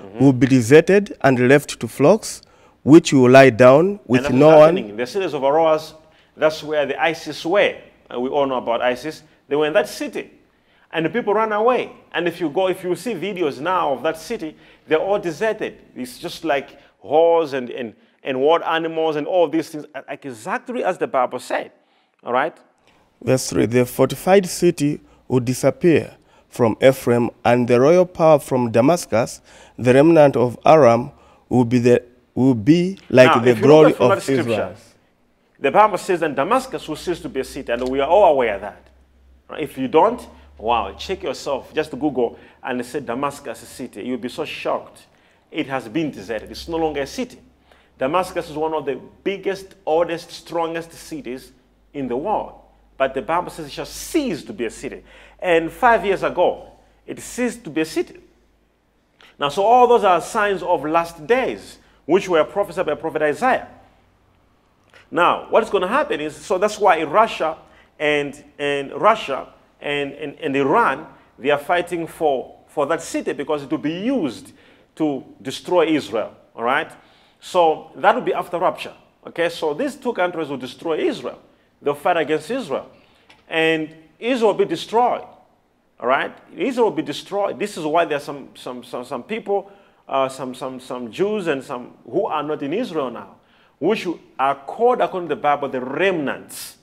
mm-hmm. will be deserted and left to flocks, which will lie down with no one. In the cities of Aroer, that's where the ISIS were. And we all know about ISIS. They were in that city. And the people ran away. And if you go, if you see videos now of that city, they're all deserted. It's just like horses and, and, and wild animals and all these things, like exactly as the Bible said. All right? Verse 3 The fortified city will disappear from Ephraim, and the royal power from Damascus, the remnant of Aram, will be, the, will be like now, the glory of Israel. The Bible says that Damascus will cease to be a city, and we are all aware of that. If you don't, wow, check yourself. Just Google and say Damascus is a city. You'll be so shocked. It has been deserted. It's no longer a city. Damascus is one of the biggest, oldest, strongest cities in the world. But the Bible says it shall cease to be a city. And five years ago, it ceased to be a city. Now, so all those are signs of last days, which were prophesied by Prophet Isaiah. Now, what's going to happen is, so that's why Russia and, and Russia and, and, and Iran, they are fighting for, for that city because it will be used to destroy Israel, all right? So that will be after rapture, okay? So these two countries will destroy Israel. They'll fight against Israel. And Israel will be destroyed, all right? Israel will be destroyed. This is why there are some, some, some, some people, uh, some, some, some Jews and some who are not in Israel now, which are called according to the Bible the remnants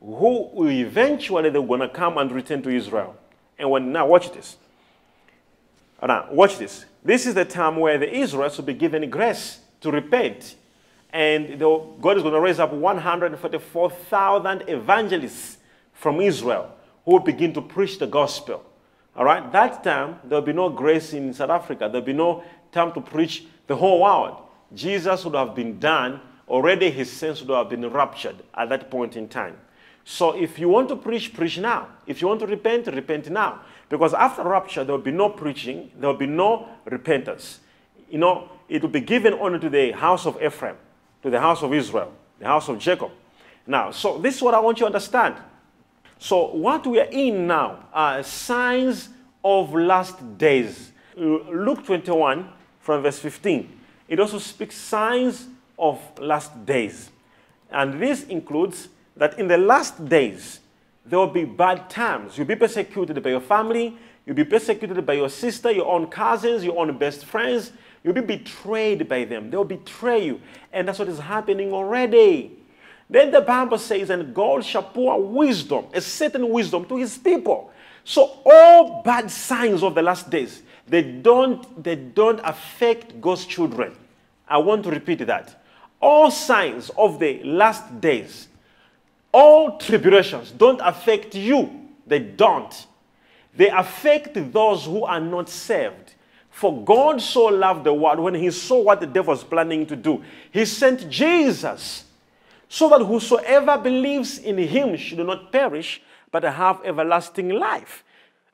who eventually they're going to come and return to Israel. And when now watch this. Now watch this. This is the time where the Israelites will be given grace to repent, and God is going to raise up 144,000 evangelists from Israel who would begin to preach the gospel. All right. That time there will be no grace in South Africa. There will be no time to preach the whole world. Jesus would have been done already. His sins would have been raptured at that point in time. So if you want to preach, preach now. If you want to repent, repent now. Because after rapture, there will be no preaching, there will be no repentance. You know, it will be given only to the house of Ephraim, to the house of Israel, the house of Jacob. Now, so this is what I want you to understand. So what we are in now are signs of last days. Luke 21 from verse 15. It also speaks signs of last days. And this includes that in the last days, there will be bad times. You'll be persecuted by your family, you'll be persecuted by your sister, your own cousins, your own best friends. You'll be betrayed by them. They'll betray you. And that's what is happening already. Then the Bible says, and God shall pour wisdom, a certain wisdom to his people. So all bad signs of the last days, they don't, they don't affect God's children. I want to repeat that. All signs of the last days, all tribulations don't affect you. They don't. They affect those who are not saved. For God so loved the world when he saw what the devil was planning to do. He sent Jesus so that whosoever believes in him should not perish but have everlasting life.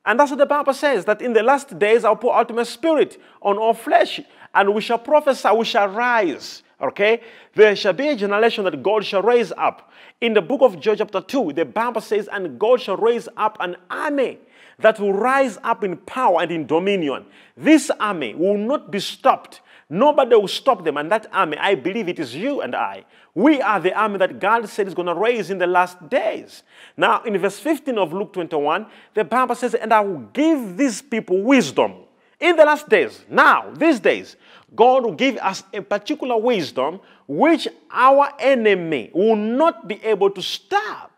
And that's what the Bible says that in the last days I'll pour out my spirit on all flesh, and we shall prophesy, we shall rise. Okay? There shall be a generation that God shall raise up. In the book of Joel, chapter 2, the Bible says, And God shall raise up an army that will rise up in power and in dominion. This army will not be stopped. Nobody will stop them. And that army, I believe it is you and I. We are the army that God said is going to raise in the last days. Now, in verse 15 of Luke 21, the Bible says, And I will give these people wisdom in the last days. Now, these days, God will give us a particular wisdom which our enemy will not be able to stop.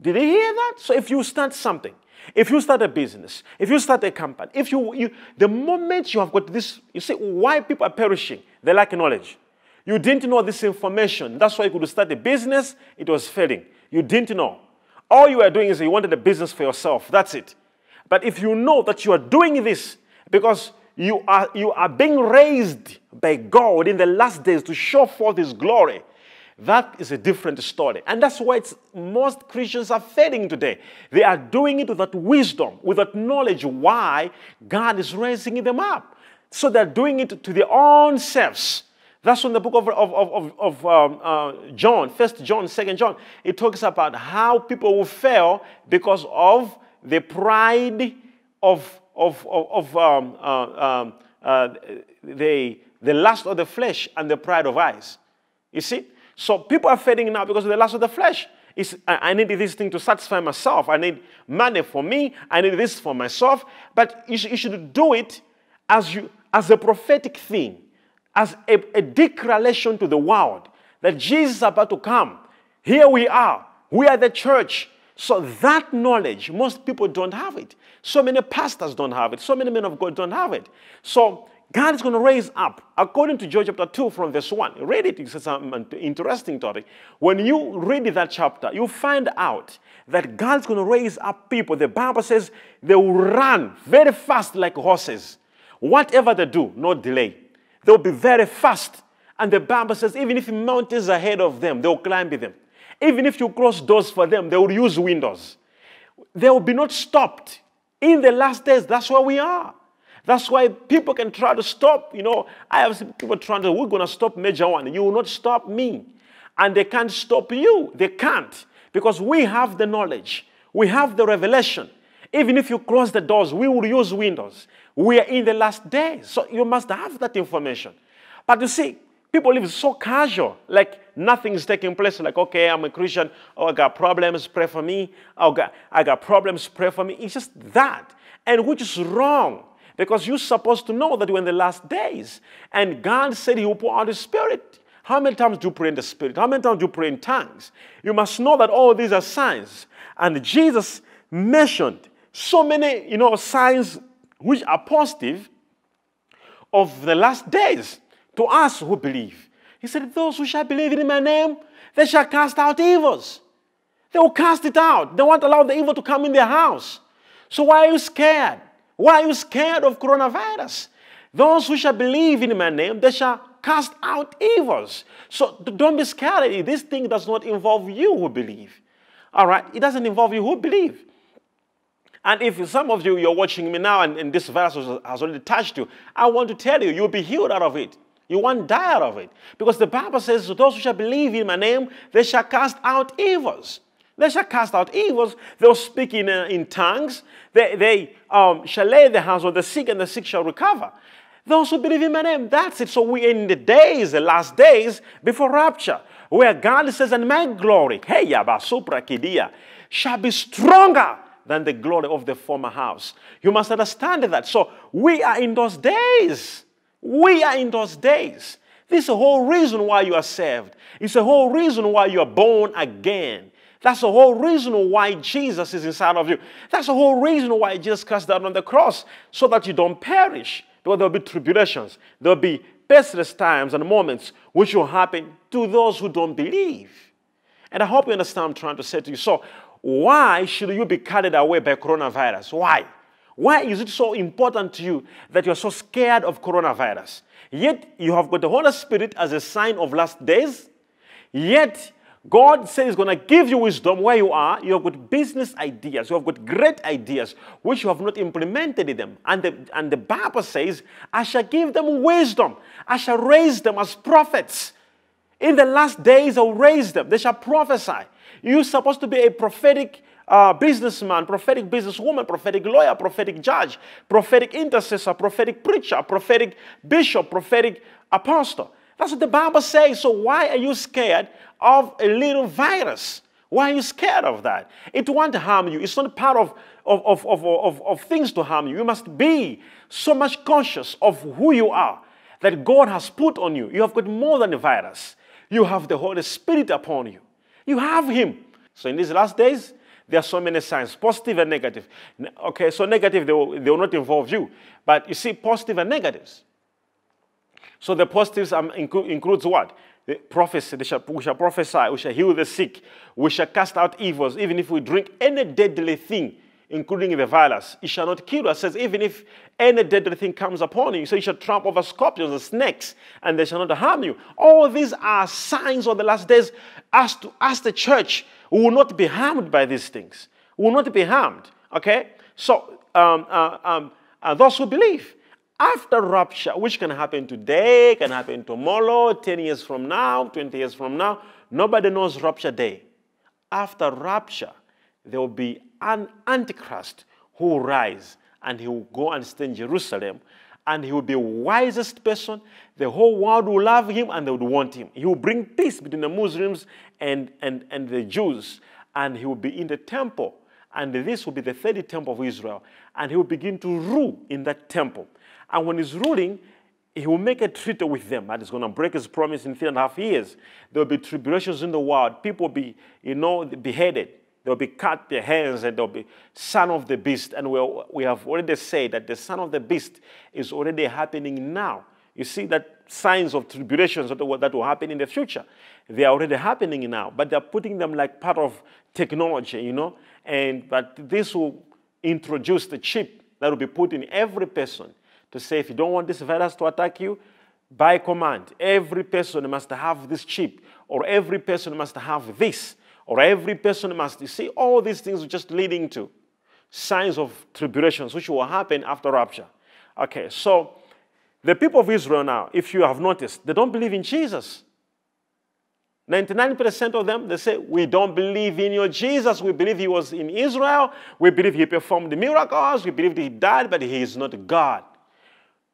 Did you hear that? So if you start something, if you start a business, if you start a company, if you, you the moment you have got this, you see why people are perishing, they lack knowledge. You didn't know this information. That's why you could start a business, it was failing. You didn't know. All you were doing is you wanted a business for yourself. That's it. But if you know that you are doing this because you are, you are being raised by God in the last days to show forth His glory. That is a different story. And that's why most Christians are failing today. They are doing it with that wisdom, with that knowledge why God is raising them up. So they're doing it to their own selves. That's when the book of, of, of, of um, uh, John, First John, Second John, it talks about how people will fail because of the pride of of, of, of um, uh, um, uh, the, the lust of the flesh and the pride of eyes. You see? So people are fading now because of the lust of the flesh. It's, I, need this thing to satisfy myself. I need money for me. I need this for myself. But you, you should do it as, you, as a prophetic thing, as a, a declaration to the world that Jesus is about to come. Here we are. We are the church. So that knowledge, most people don't have it. So many pastors don't have it. So many men of God don't have it. So God is going to raise up, according to Joel chapter 2 from verse 1. Read it, it's an interesting topic. When you read that chapter, you find out that God's going to raise up people. The Bible says they will run very fast like horses. Whatever they do, no delay. They'll be very fast. And the Bible says even if mountains are ahead of them, they'll climb them. Even if you close doors for them, they will use windows. They will be not stopped. In the last days, that's where we are. That's why people can try to stop. You know, I have seen people trying to, we're going to stop Major One. You will not stop me. And they can't stop you. They can't. Because we have the knowledge, we have the revelation. Even if you close the doors, we will use windows. We are in the last days. So you must have that information. But you see, people live so casual, like nothing is taking place. Like, okay, I'm a Christian. Oh, I got problems, pray for me. Oh, God, I got problems, pray for me. It's just that. And which is wrong. Because you're supposed to know that you're in the last days. And God said He will pour out His Spirit. How many times do you pray in the Spirit? How many times do you pray in tongues? You must know that all these are signs. And Jesus mentioned so many, you know, signs which are positive of the last days to us who believe. He said, Those who shall believe in my name, they shall cast out evils. They will cast it out. They won't allow the evil to come in their house. So why are you scared? Why are you scared of coronavirus? Those who shall believe in my name, they shall cast out evils. So don't be scared. This thing does not involve you who believe. All right? It doesn't involve you who believe. And if some of you, you're watching me now and, and this virus has already touched you, I want to tell you, you'll be healed out of it. You won't die out of it. Because the Bible says, those who shall believe in my name, they shall cast out evils. They shall cast out evils. They'll speak in, uh, in tongues. They, they um, shall lay their hands on the sick, and the sick shall recover. Those who believe in my name, that's it. So we're in the days, the last days before rapture, where God says, and my glory, hey, Yabasupra Kidia, shall be stronger than the glory of the former house. You must understand that. So we are in those days. We are in those days. This is the whole reason why you are saved. It's the whole reason why you are born again. That's the whole reason why Jesus is inside of you. That's the whole reason why Jesus cast down on the cross, so that you don't perish. Because there'll be tribulations, there'll be pestilence times and moments which will happen to those who don't believe. And I hope you understand what I'm trying to say to you. So, why should you be carried away by coronavirus? Why? Why is it so important to you that you're so scared of coronavirus? Yet you have got the Holy Spirit as a sign of last days. Yet God says He's going to give you wisdom where you are. You have got business ideas. You have got great ideas which you have not implemented in them. And the, and the Bible says, I shall give them wisdom. I shall raise them as prophets. In the last days, I'll raise them. They shall prophesy. You're supposed to be a prophetic uh, businessman, prophetic businesswoman, prophetic lawyer, prophetic judge, prophetic intercessor, prophetic preacher, prophetic bishop, prophetic apostle. That's what the Bible says. So why are you scared of a little virus? Why are you scared of that? It won't harm you. It's not part of, of, of, of, of, of things to harm you. You must be so much conscious of who you are that God has put on you. You have got more than a virus. You have the Holy Spirit upon you. You have Him. So in these last days, there are so many signs, positive and negative. Okay, so negative, they will, they will not involve you. But you see, positive and negatives. So the positives um, include, includes what? The prophecy, shall, we shall prophesy, we shall heal the sick, we shall cast out evils, even if we drink any deadly thing, including the virus. It shall not kill us. It says, even if any deadly thing comes upon you, so you shall trample over scorpions and snakes, and they shall not harm you. All these are signs of the last days as to as the church we will not be harmed by these things. We will not be harmed. Okay? So um, uh, um, uh, those who believe, after rapture, which can happen today, can happen tomorrow, 10 years from now, 20 years from now, nobody knows rapture day. After rapture, there will be an antichrist who will rise and he will go and stay in Jerusalem and he will be wisest person. The whole world will love him and they would want him. He will bring peace between the Muslims and, and, and the Jews. And he will be in the temple. And this will be the third temple of Israel. And he will begin to rule in that temple. And when he's ruling, he will make a treaty with them that is going to break his promise in three and a half years. There will be tribulations in the world. People will be, you know, beheaded. They'll be cut their hands and they'll be son of the beast. And we, we have already said that the son of the beast is already happening now. You see that signs of tribulations that will, that will happen in the future. They are already happening now, but they're putting them like part of technology, you know. And but this will introduce the chip that will be put in every person to say, if you don't want this virus to attack you, by command, every person must have this chip, or every person must have this, or every person must. You see, all these things are just leading to signs of tribulations, which will happen after rapture. Okay, so the people of Israel now, if you have noticed, they don't believe in Jesus. 99% of them, they say, We don't believe in your Jesus. We believe he was in Israel. We believe he performed miracles. We believe he died, but he is not God.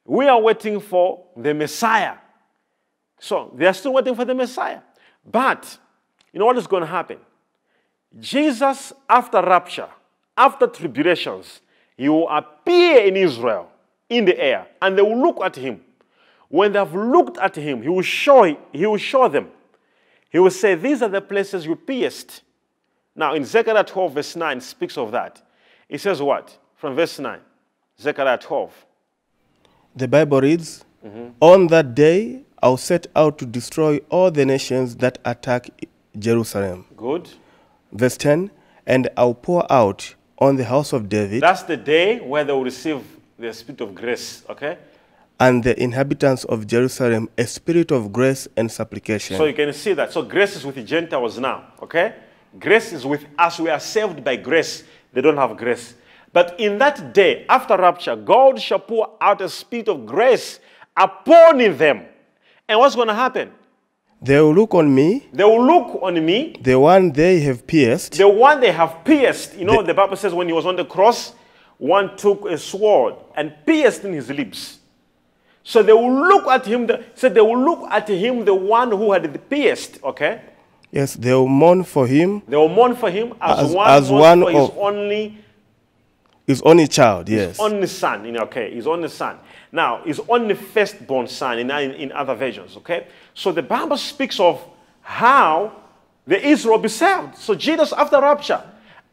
We are waiting for the Messiah. So they are still waiting for the Messiah. But you know what is going to happen? Jesus, after rapture, after tribulations, he will appear in Israel in the air, and they will look at him. When they have looked at him, he will show, he will show them. He will say, These are the places you pierced. Now, in Zechariah 12, verse 9, speaks of that. It says what? From verse 9, Zechariah 12. The Bible reads, mm-hmm. On that day I'll set out to destroy all the nations that attack Jerusalem. Good. Verse 10 And I'll pour out on the house of David That's the day where they will receive the spirit of grace, okay? and the inhabitants of Jerusalem a spirit of grace and supplication. So you can see that. So grace is with the Gentiles now, okay? Grace is with us. We are saved by grace. They don't have grace. But in that day, after rapture, God shall pour out a spirit of grace upon them. And what's going to happen? they will look on me, They will look on me, the one they have pierced, the one they have pierced. You know, the Bible says when he was on the cross, one took a sword and pierced in his lips. So they will look at him, the, so they will look at him, the one who had pierced, okay? yes, they will mourn for him, They will mourn for him as, As- one as one for his of- only, his only child, yes. His only son. You know, okay, his only son. Now, his only firstborn son in, in, in other versions, okay? So the Bible speaks of how the Israel be saved. So Jesus, after rapture,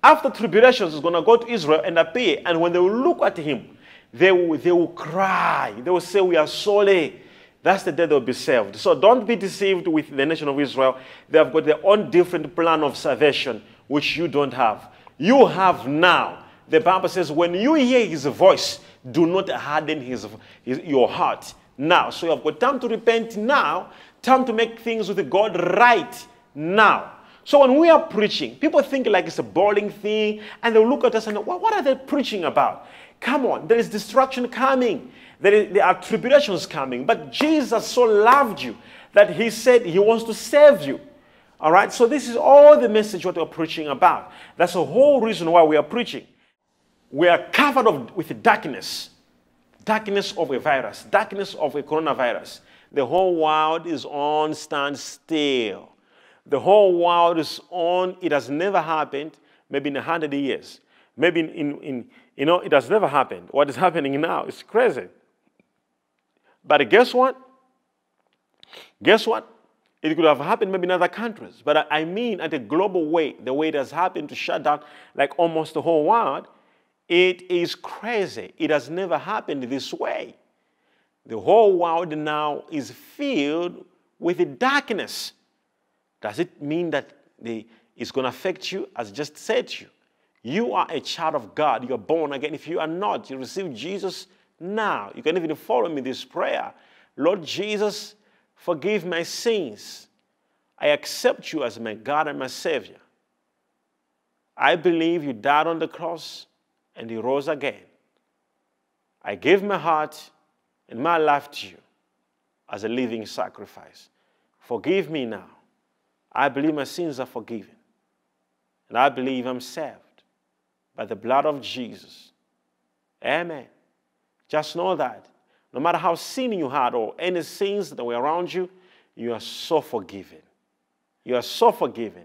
after tribulations, is going to go to Israel and appear. And when they will look at him, they will, they will cry. They will say, We are sorry. That's the day they'll be saved. So don't be deceived with the nation of Israel. They have got their own different plan of salvation, which you don't have. You have now. The Bible says, when you hear his voice, do not harden his, his, your heart now. So you have got time to repent now, time to make things with God right now. So when we are preaching, people think like it's a boring thing, and they'll look at us and what, what are they preaching about? Come on, there is destruction coming. There, is, there are tribulations coming. But Jesus so loved you that he said he wants to save you. All right, so this is all the message what we're preaching about. That's the whole reason why we are preaching. We are covered of, with darkness, darkness of a virus, darkness of a coronavirus. The whole world is on standstill. The whole world is on, it has never happened, maybe in a hundred years. Maybe in, in, in, you know, it has never happened. What is happening now is crazy. But guess what? Guess what? It could have happened maybe in other countries. But I mean, at a global way, the way it has happened to shut down like almost the whole world, it is crazy. It has never happened this way. The whole world now is filled with darkness. Does it mean that the, it's going to affect you? As I just said to you, you are a child of God. You're born again. If you are not, you receive Jesus now. You can even follow me this prayer. Lord Jesus, forgive my sins. I accept you as my God and my Savior. I believe you died on the cross and he rose again. I give my heart and my life to you as a living sacrifice. Forgive me now. I believe my sins are forgiven. And I believe I'm saved by the blood of Jesus. Amen. Just know that no matter how sin you had or any sins that were around you, you are so forgiven. You are so forgiven.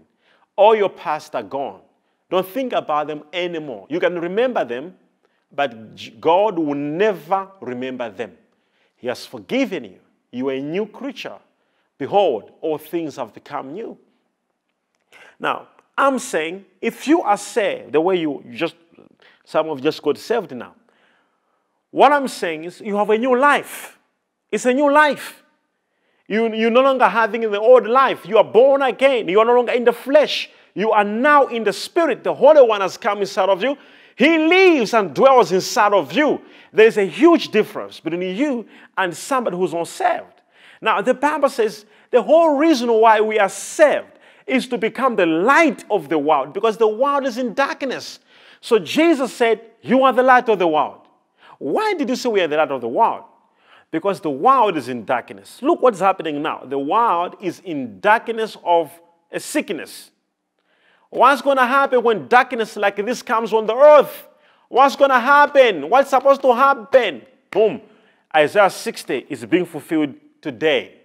All your past are gone. Don't think about them anymore. You can remember them, but God will never remember them. He has forgiven you. You are a new creature. Behold, all things have become new. Now, I'm saying if you are saved the way you just, some of you just got saved now, what I'm saying is you have a new life. It's a new life. You, you're no longer having the old life. You are born again. You are no longer in the flesh. You are now in the spirit. The Holy One has come inside of you. He lives and dwells inside of you. There's a huge difference between you and somebody who's unsaved. Now, the Bible says the whole reason why we are saved is to become the light of the world because the world is in darkness. So Jesus said, You are the light of the world. Why did you say we are the light of the world? Because the world is in darkness. Look what's happening now. The world is in darkness of a sickness. What's going to happen when darkness like this comes on the earth? What's going to happen? What's supposed to happen? Boom. Isaiah 60 is being fulfilled today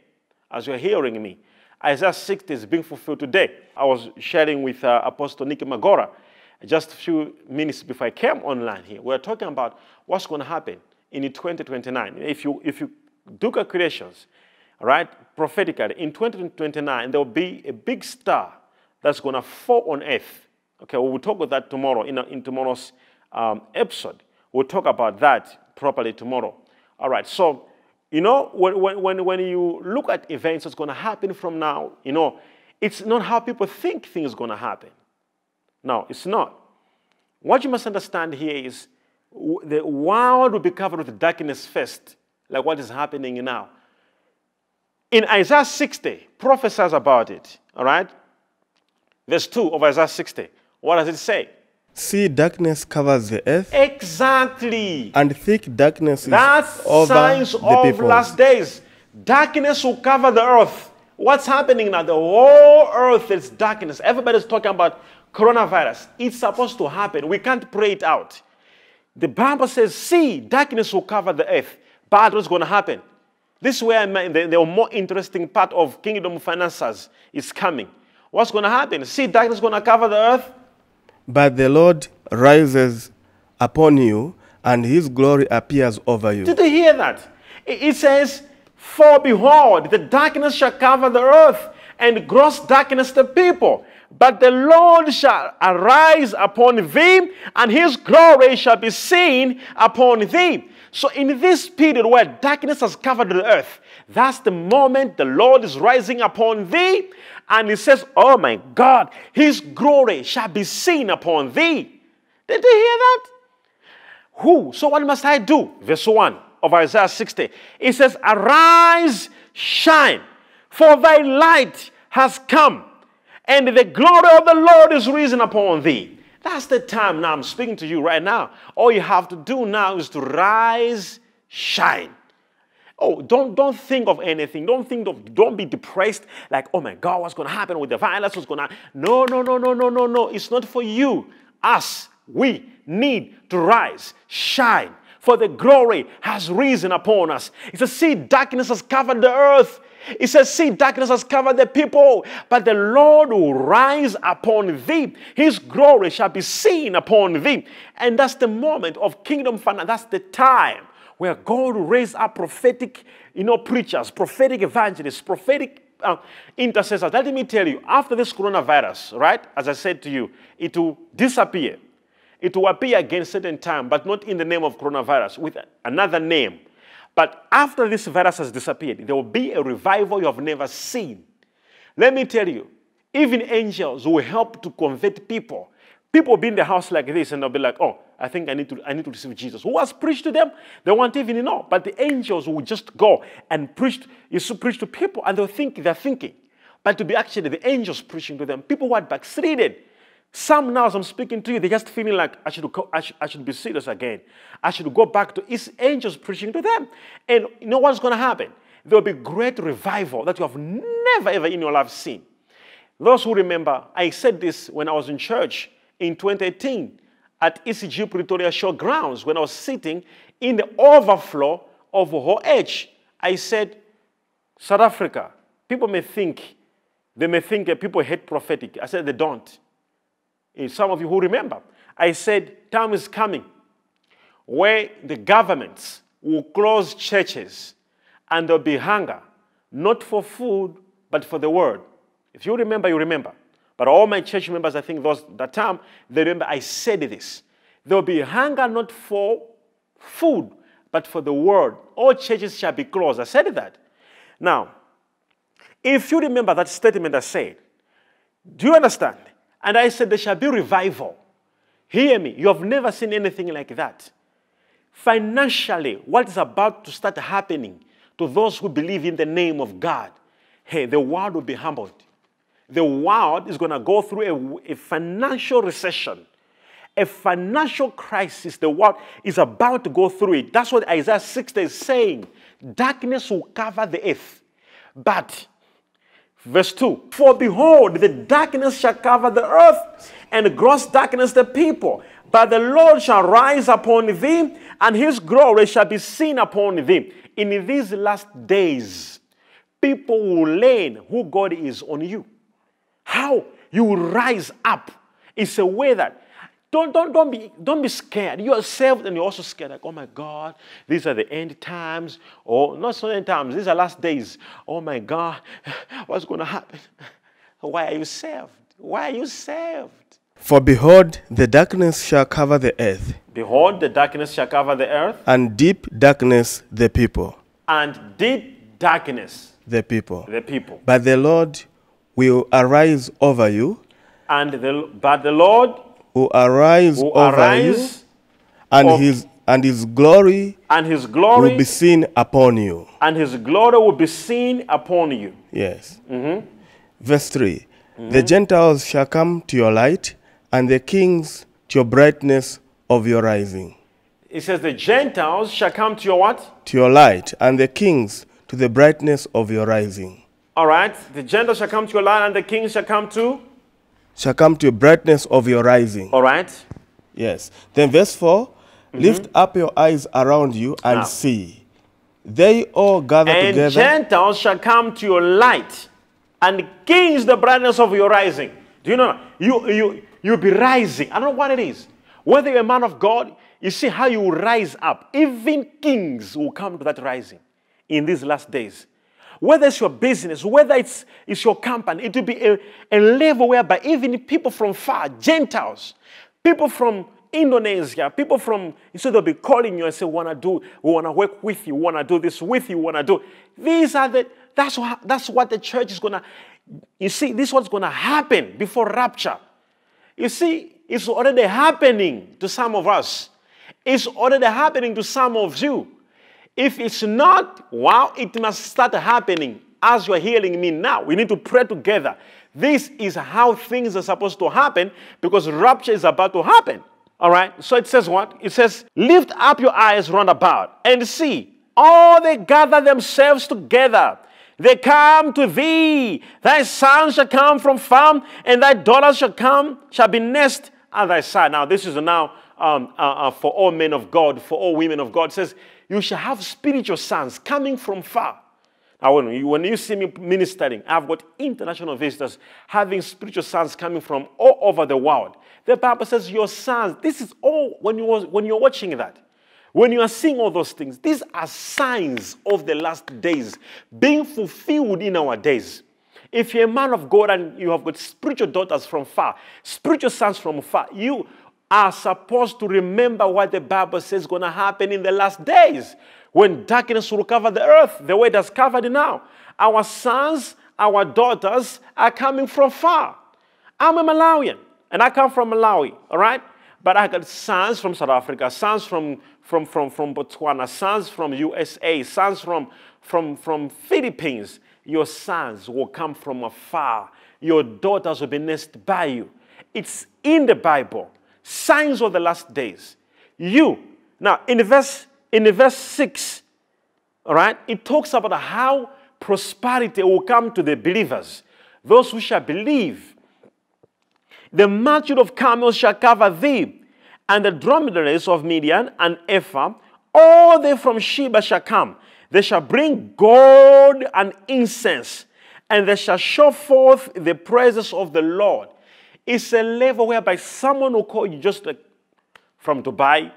as you're hearing me. Isaiah 60 is being fulfilled today. I was sharing with uh, Apostle Nicky Magora just a few minutes before I came online here. We we're talking about what's going to happen in 2029. If you, if you do calculations, right, prophetically, in 2029, there will be a big star that's going to fall on earth. Okay, we'll talk about that tomorrow in, a, in tomorrow's um, episode. We'll talk about that properly tomorrow. All right, so you know, when, when, when you look at events that's going to happen from now, you know, it's not how people think things are going to happen. No, it's not. What you must understand here is the world will be covered with darkness first, like what is happening now. In Isaiah 60, prophesies about it, all right? Verse 2 of Isaiah 60. What does it say? See, darkness covers the earth. Exactly. And thick darkness is That's over signs the of people. last days. Darkness will cover the earth. What's happening now? The whole earth is darkness. Everybody's talking about coronavirus. It's supposed to happen. We can't pray it out. The Bible says, see, darkness will cover the earth. But what's going to happen? This is where the, the more interesting part of kingdom finances is coming. What's going to happen? See, darkness is going to cover the earth. But the Lord rises upon you, and his glory appears over you. Did you hear that? It says, For behold, the darkness shall cover the earth, and gross darkness the people. But the Lord shall arise upon thee, and his glory shall be seen upon thee. So, in this period where darkness has covered the earth, that's the moment the Lord is rising upon thee, and he says, Oh my God, his glory shall be seen upon thee. Did you hear that? Who? So, what must I do? Verse 1 of Isaiah 60. It says, Arise, shine, for thy light has come, and the glory of the Lord is risen upon thee. That's the time now I'm speaking to you right now. All you have to do now is to rise, shine. Oh, don't, don't think of anything. Don't think of, don't be depressed like, oh my God, what's going to happen with the violence? What's going to No, no, no, no, no, no, no. It's not for you. Us, we need to rise, shine. For the glory has risen upon us. It says, see, darkness has covered the earth. It says, See, darkness has covered the people, but the Lord will rise upon thee. His glory shall be seen upon thee. And that's the moment of kingdom finance. That's the time where God raised up prophetic, you know, preachers, prophetic evangelists, prophetic uh, intercessors. Let me tell you, after this coronavirus, right, as I said to you, it will disappear. It will appear again certain time, but not in the name of coronavirus, with another name. But after this virus has disappeared, there will be a revival you have never seen. Let me tell you, even angels will help to convert people. People will be in the house like this and they'll be like, oh, I think I need to, I need to receive Jesus. Who has preached to them? They won't even know. But the angels will just go and preach, should preach to people and they'll think they're thinking. But to be actually the angels preaching to them, people who are backslided, some now, as I'm speaking to you, they're just feeling like I should, I should, I should be serious again. I should go back to His angels preaching to them. And you know what's going to happen? There will be great revival that you have never, ever in your life seen. Those who remember, I said this when I was in church in 2018 at ECG Pretoria Showgrounds when I was sitting in the overflow of Hoh. I said, South Africa. People may think, they may think that people hate prophetic. I said they don't. And some of you who remember, I said time is coming where the governments will close churches and there'll be hunger, not for food, but for the word. If you remember, you remember. But all my church members, I think those that time, they remember I said this. There will be hunger not for food, but for the word. All churches shall be closed. I said that. Now, if you remember that statement I said, do you understand? And I said there shall be revival. Hear me. You have never seen anything like that. Financially, what is about to start happening to those who believe in the name of God, hey, the world will be humbled. The world is going to go through a, a financial recession a financial crisis the world is about to go through it. That's what Isaiah 60 is saying. Darkness will cover the earth. But, verse 2 For behold, the darkness shall cover the earth, and gross darkness the people. But the Lord shall rise upon thee, and his glory shall be seen upon thee. In these last days, people will learn who God is on you. How you rise up. is a way that don't, don't, don't, be, don't be scared. You are saved and you're also scared. Like, oh my God, these are the end times. Oh, or not so end times, these are last days. Oh my God, what's going to happen? Why are you saved? Why are you saved? For behold, the darkness shall cover the earth, Behold, the darkness shall cover the earth, and deep darkness the people. and deep darkness The people. the people. But the Lord will arise over you, And the, but the Lord will arise will over arise, you, and of- his and his glory and his glory will be seen upon you. and his glory will be seen upon you. Yes. Mm-hmm. Verse 3 The Gentiles shall come to your light, and the kings to your brightness of your rising. It says, The Gentiles shall come to your what? To your light, and the kings to the brightness of your rising. All right. The Gentiles shall come to your light, and the kings shall come to. Shall come to the brightness of your rising. All right. Yes. Then verse 4 mm-hmm. Lift up your eyes around you and Now. see. They all gather together. And. Gentiles shall come to your light, and kings the brightness of your rising. Do you know? You, you, you'll be rising. I don't know what it is. Whether you're a man of God, you see how you rise up. Even kings will come to that rising in these last days. Whether it's your business, whether it's, it's your company, it will be a, a level whereby even people from far, Gentiles, people from Indonesia, people from, so they'll be calling you and say, we want to do, we want to work with you, we want to do this with you, we want to do. These are the, that's what, that's what the church is to, you see, this is what's to happen before rapture. You see, it's already happening to some of us. It's already happening to some of you. If it's not, wow, it must start happening as you're hearing me now. We need to pray together. This is how things are supposed to happen because rapture is about to happen. All right? So it says what? It says, Lift up your eyes round about and see. All they gather themselves together. They come to thee. Thy son shall come from farm, and thy daughter shall come, shall be nest at thy side. Now, this is now um, uh, uh, for all men of God, for all women of God. It says, You shall have spiritual sons coming from far. Now, when you, when you see me ministering, I've got international visitors having spiritual sons coming from all over the world. The Bible says, Your sons, this is all when, you was, when you're watching that. When you are seeing all those things, these are signs of the last days being fulfilled in our days. If you're a man of God and you have got spiritual daughters from far, spiritual sons from far, you are supposed to remember what the Bible says is going to happen in the last days when darkness will cover the earth the way it has covered it now. Our sons, our daughters are coming from far. I'm a Malawian and I come from Malawi, all right? But I got sons from South Africa, sons from, from, from, from Botswana, sons from USA, sons from, from, from Philippines. Your sons will come from afar. Your daughters will be nursed by you. It's in the Bible. Signs of the last days. You. Now, in the verse, in the verse 6, all right, it talks about how prosperity will come to the believers, those who shall believe. The multitude of camels shall cover thee, and the dromedaries of Midian and Ephah All they from Sheba shall come. They shall bring gold and incense, and they shall show forth the praises of the Lord. It's a level whereby someone will call you just from Dubai.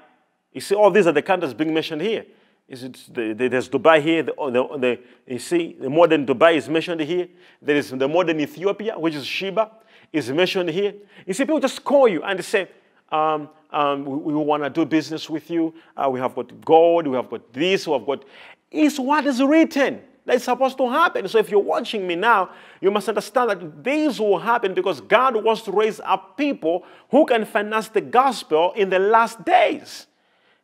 You see, all these are the countries being mentioned here. Is it the, the, there's Dubai here. The, the, the, you see, the modern Dubai is mentioned here. There is the modern Ethiopia, which is Sheba, is mentioned here. You see, people just call you and they say, um, um, we, we want to do business with you. Uh, we have got gold. We have got this. We have got. It's what is written. That's supposed to happen. So if you're watching me now, you must understand that this will happen because God wants to raise up people who can finance the gospel in the last days.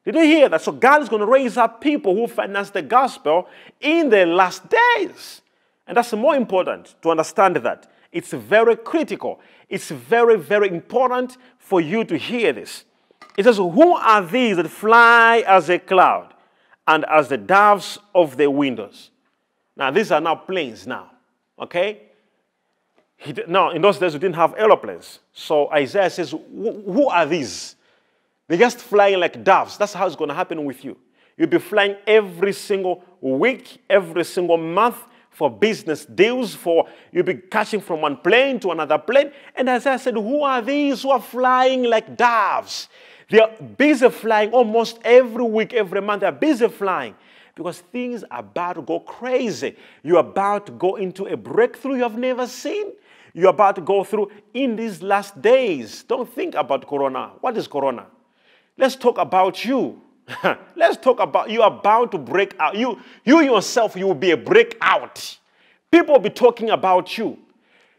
Did you hear that? So God is going to raise up people who finance the gospel in the last days. And that's more important to understand that. It's very critical. It's very, very important for you to hear this. It says, Who are these that fly as a cloud and as the doves of the windows? Now, these are now planes now, okay? He, now, in those days, we didn't have aeroplanes. So Isaiah says, Who are these? They're just flying like doves. That's how it's going to happen with you. You'll be flying every single week, every single month for business deals, for you'll be catching from one plane to another plane. And as I said, who are these who are flying like doves? They are busy flying almost every week, every month. They're busy flying because things are about to go crazy. You're about to go into a breakthrough you have never seen. You're about to go through in these last days. Don't think about Corona. What is Corona? Let's talk about you. Let's talk about you are bound to break out. You, you yourself, you will be a breakout. People will be talking about you.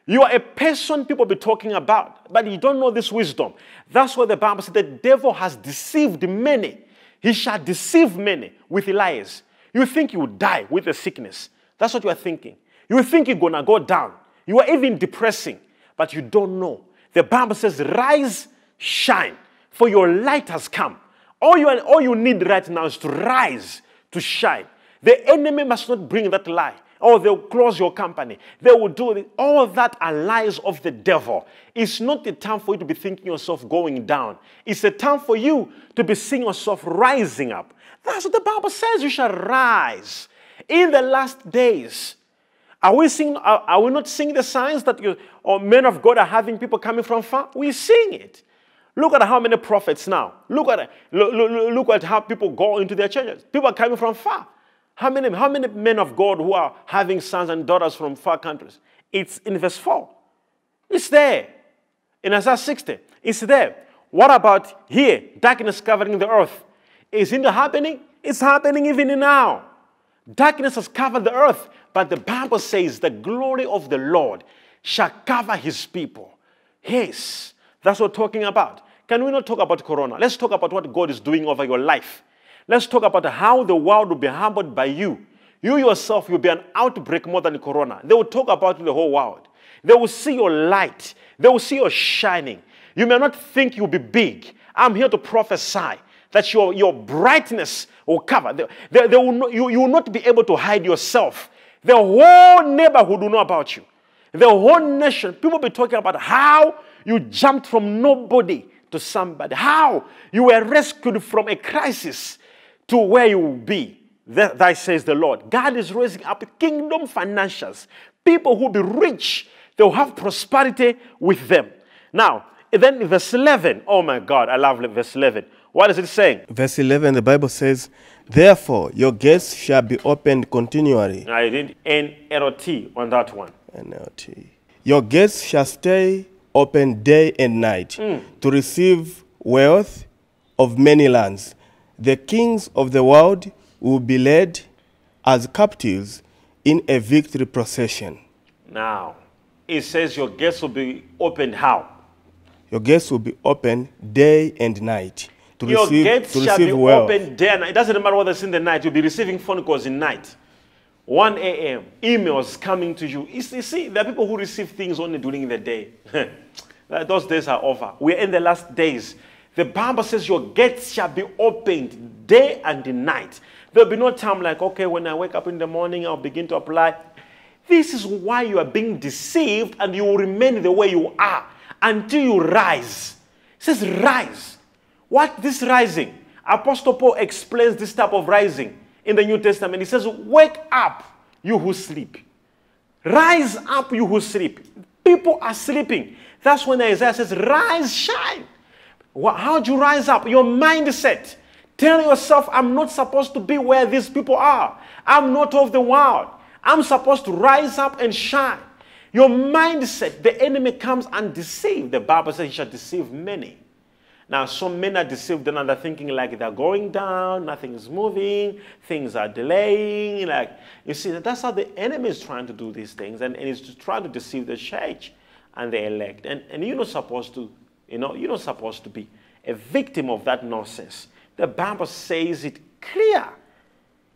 You are a person people will be talking about, but you don't know this wisdom. That's what the Bible said the devil has deceived many. He shall deceive many with lies. You think you will die with a sickness. That's what you are thinking. You think you're going to go down. You are even depressing, but you don't know. The Bible says, Rise, shine, for your light has come. All you, all you need right now is to rise, to shine. The enemy must not bring that lie. Or they'll close your company. They will do it. All that are lies of the devil. It's not the time for you to be thinking yourself going down. It's the time for you to be seeing yourself rising up. That's what the Bible says. You shall rise in the last days. Are we seeing? Are, are we not seeing the signs that you or men of God are having people coming from far? We're seeing it. Look at how many prophets now. Look at look, look, look at how people go into their churches. People are coming from far. How many, how many men of God who are having sons and daughters from far countries? It's in verse 4. It's there. In Isaiah 60, it's there. What about here? Darkness covering the earth. Isn't it happening? It's happening even now. Darkness has covered the earth, but the Bible says the glory of the Lord shall cover his people. Yes, that's what we're talking about. Can we not talk about Corona? Let's talk about what God is doing over your life. Let's talk about how the world will be humbled by you. You yourself will be an outbreak more than Corona. They will talk about the whole world. They will see your light. They will see your shining. You may not think you'll be big. I'm here to prophesy that your, your brightness will cover. They, they, they will you, you will not be able to hide yourself. The whole neighborhood will know about you. The whole nation, people will be talking about how you jumped from nobody to somebody. How you were rescued from a crisis to where you will be. That, that says the Lord. God is raising up kingdom financials, people who will be rich. They'll have prosperity with them. Now, then verse 11. Oh my God, I love verse 11. What is it saying? Verse 11, the Bible says, Therefore, your gates shall be opened continually. I did N-L-T on that one. NLT. Your gates shall stay open day and night hmm. to receive wealth of many lands. The kings of the world will be led as captives in a victory procession. Now, it says your gates will be opened how? Your gates will be open day and night to Your receive, gates to shall be wealth. open day and night. It doesn't matter whether it's in the night. You'll be receiving phone calls in night. 1 a.m. Emails coming to you. You see, see, there are people who receive things only during the day. Those days are over. We're in the last days. The Bible says your gates shall be opened day and night. There'll be no time like, okay, when I wake up in the morning, I'll begin to apply. This is why you are being deceived and you will remain the way you are until you rise. It says rise. What this rising? Apostle Paul explains this type of rising in the New Testament. He says, Wake up, you who sleep. Rise up, you who sleep. People are sleeping. That's when Isaiah says, Rise, shine. How do you rise up? Your mindset. Tell yourself, I'm not supposed to be where these people are. I'm not of the world. I'm supposed to rise up and shine. Your mindset, the enemy comes and deceives. The Bible says he shall deceive many. Now, some men are deceived and they're thinking like they're going down, nothing is moving, things are delaying. Like you see, that's how the enemy is trying to do these things, and, and he's trying to deceive the church and the elect. And, and you're not supposed to, you know, you're not supposed to be a victim of that nonsense. The Bible says it clear.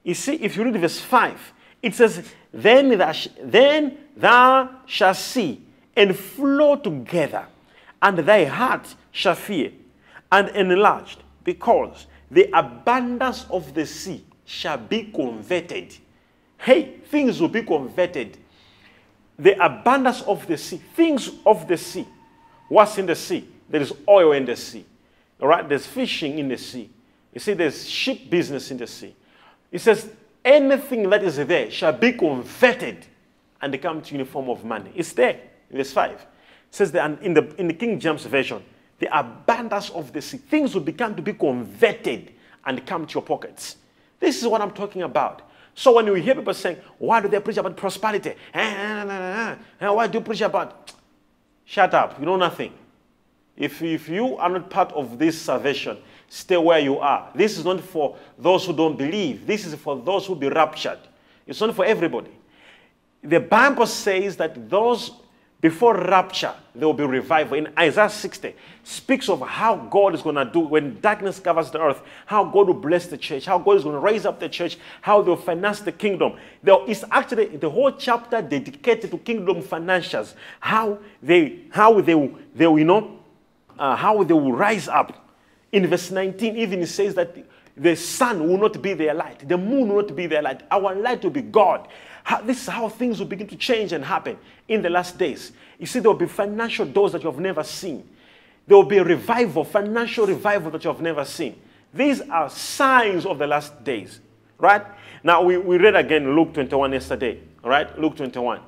You see, if you read verse 5, it says, Then thou, then thou shalt see and flow together, and thy heart shall fear and enlarged, because the abundance of the sea shall be converted. Hey, things will be converted. The abundance of the sea, things of the sea. What's in the sea? There is oil in the sea. All right, there's fishing in the sea. You see, there's ship business in the sea. It says, anything that is there shall be converted and come to uniform of money. It's there in verse 5. It says that in the, in the King James Version, the abundance of the sea, things will begin to be converted and come to your pockets. This is what I'm talking about. So when you hear people saying, why do they preach about prosperity? Eh, why do you preach about? Shut up, you know nothing. If, if you are not part of this salvation, stay where you are. This is not for those who don't believe. This is for those who be raptured. It's not for everybody. The Bible says that those before rapture, there will be revival. In Isaiah 60, speaks of how God is going to do when darkness covers the earth, how God will bless the church, how God is going to raise up the church, how they'll finance the kingdom. There is actually the whole chapter dedicated to kingdom financials, how they, how they, they will, you know, uh, how they will rise up. In verse 19, even it says that the sun will not be their light, the moon will not be their light. Our light will be God. How, this is how things will begin to change and happen in the last days. You see, there will be financial doors that you have never seen. There will be a revival, financial revival that you have never seen. These are signs of the last days, right? Now, we, we read again Luke 21 yesterday, right? Luke 21.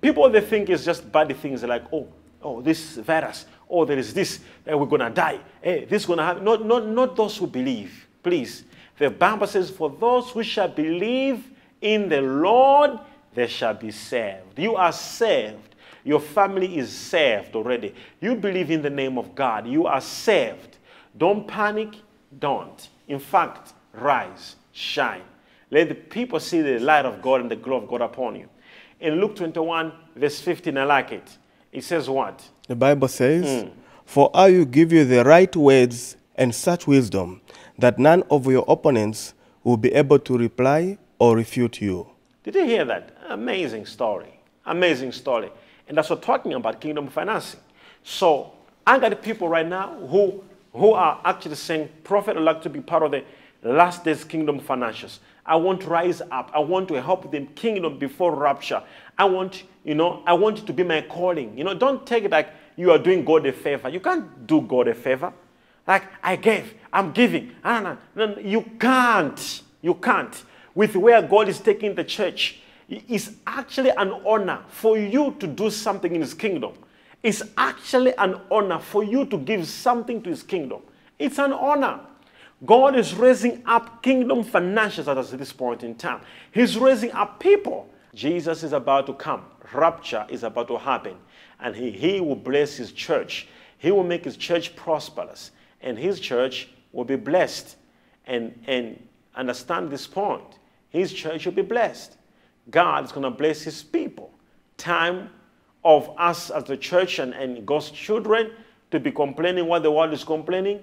People, they think it's just bad things like, oh, oh, this virus, oh, there is this, that we're going to die. Hey, this is going to happen. Not, not, not those who believe, please. The Bible says, for those who shall believe in the Lord, they shall be saved. You are saved. Your family is saved already. You believe in the name of God. You are saved. Don't panic. Don't. In fact, rise, shine. Let the people see the light of God and the glory of God upon you. In Luke 21, verse 15, I like it. It says what? The Bible says, mm. For I will give you the right words and such wisdom that none of your opponents will be able to reply or refute you. Did you hear that? Amazing story. Amazing story. And that's what talking about kingdom financing. So I got people right now who, who are actually saying, Prophet, I'd like to be part of the last days kingdom financials. I want to rise up. I want to help the kingdom before rapture. I want, you know, I want it to be my calling. You know, don't take it like you are doing God a favor. You can't do God a favor. Like I gave, I'm giving. Ah, no, no, no, you can't. You can't with where God is taking the church, it's actually an honor for you to do something in His kingdom. It's actually an honor for you to give something to His kingdom. It's an honor. God is raising up kingdom financials at this point in time. He's raising up people. Jesus is about to come. Rapture is about to happen. And he, he will bless his church. He will make his church prosperous. And his church will be blessed. And, and understand this point. His church will be blessed. God is going to bless his people. Time of us as the church and, and God's children to be complaining what the world is complaining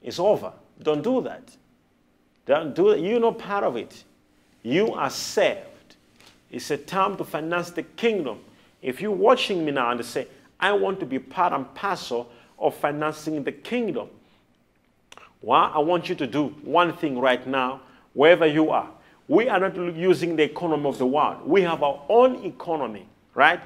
is over. Don't do that. Don't do that. You're not part of it. You are saved. It's a time to finance the kingdom. If you're watching me now and say, I want to be part and parcel of financing the kingdom, well, I want you to do one thing right now, wherever you are. We are not using the economy of the world. We have our own economy, right?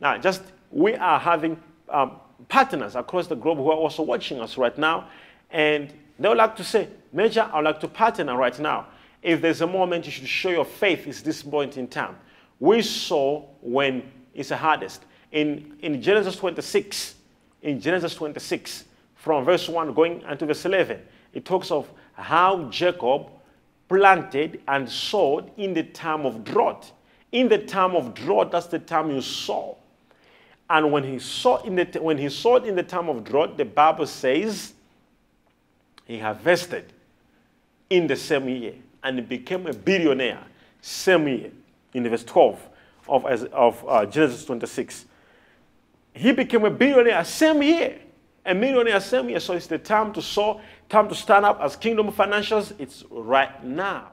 Now, just we are having um, partners across the globe who are also watching us right now. And They would like to say, Major, I would like to partner right now. If there's a moment you should show your faith, it's this point in time. We saw when it's the hardest. In, in Genesis 26, in Genesis 26, from verse 1 going into verse 11, it talks of how Jacob planted and sowed in the time of drought. In the time of drought, that's the time you sow. And when he sowed in the, when he sowed in the time of drought, the Bible says he harvested in the same year and became a billionaire same year in verse 12 of, of uh, Genesis 26. He became a billionaire same year, a millionaire same year. So it's the time to sow, time to stand up as Kingdom Financials. It's right now.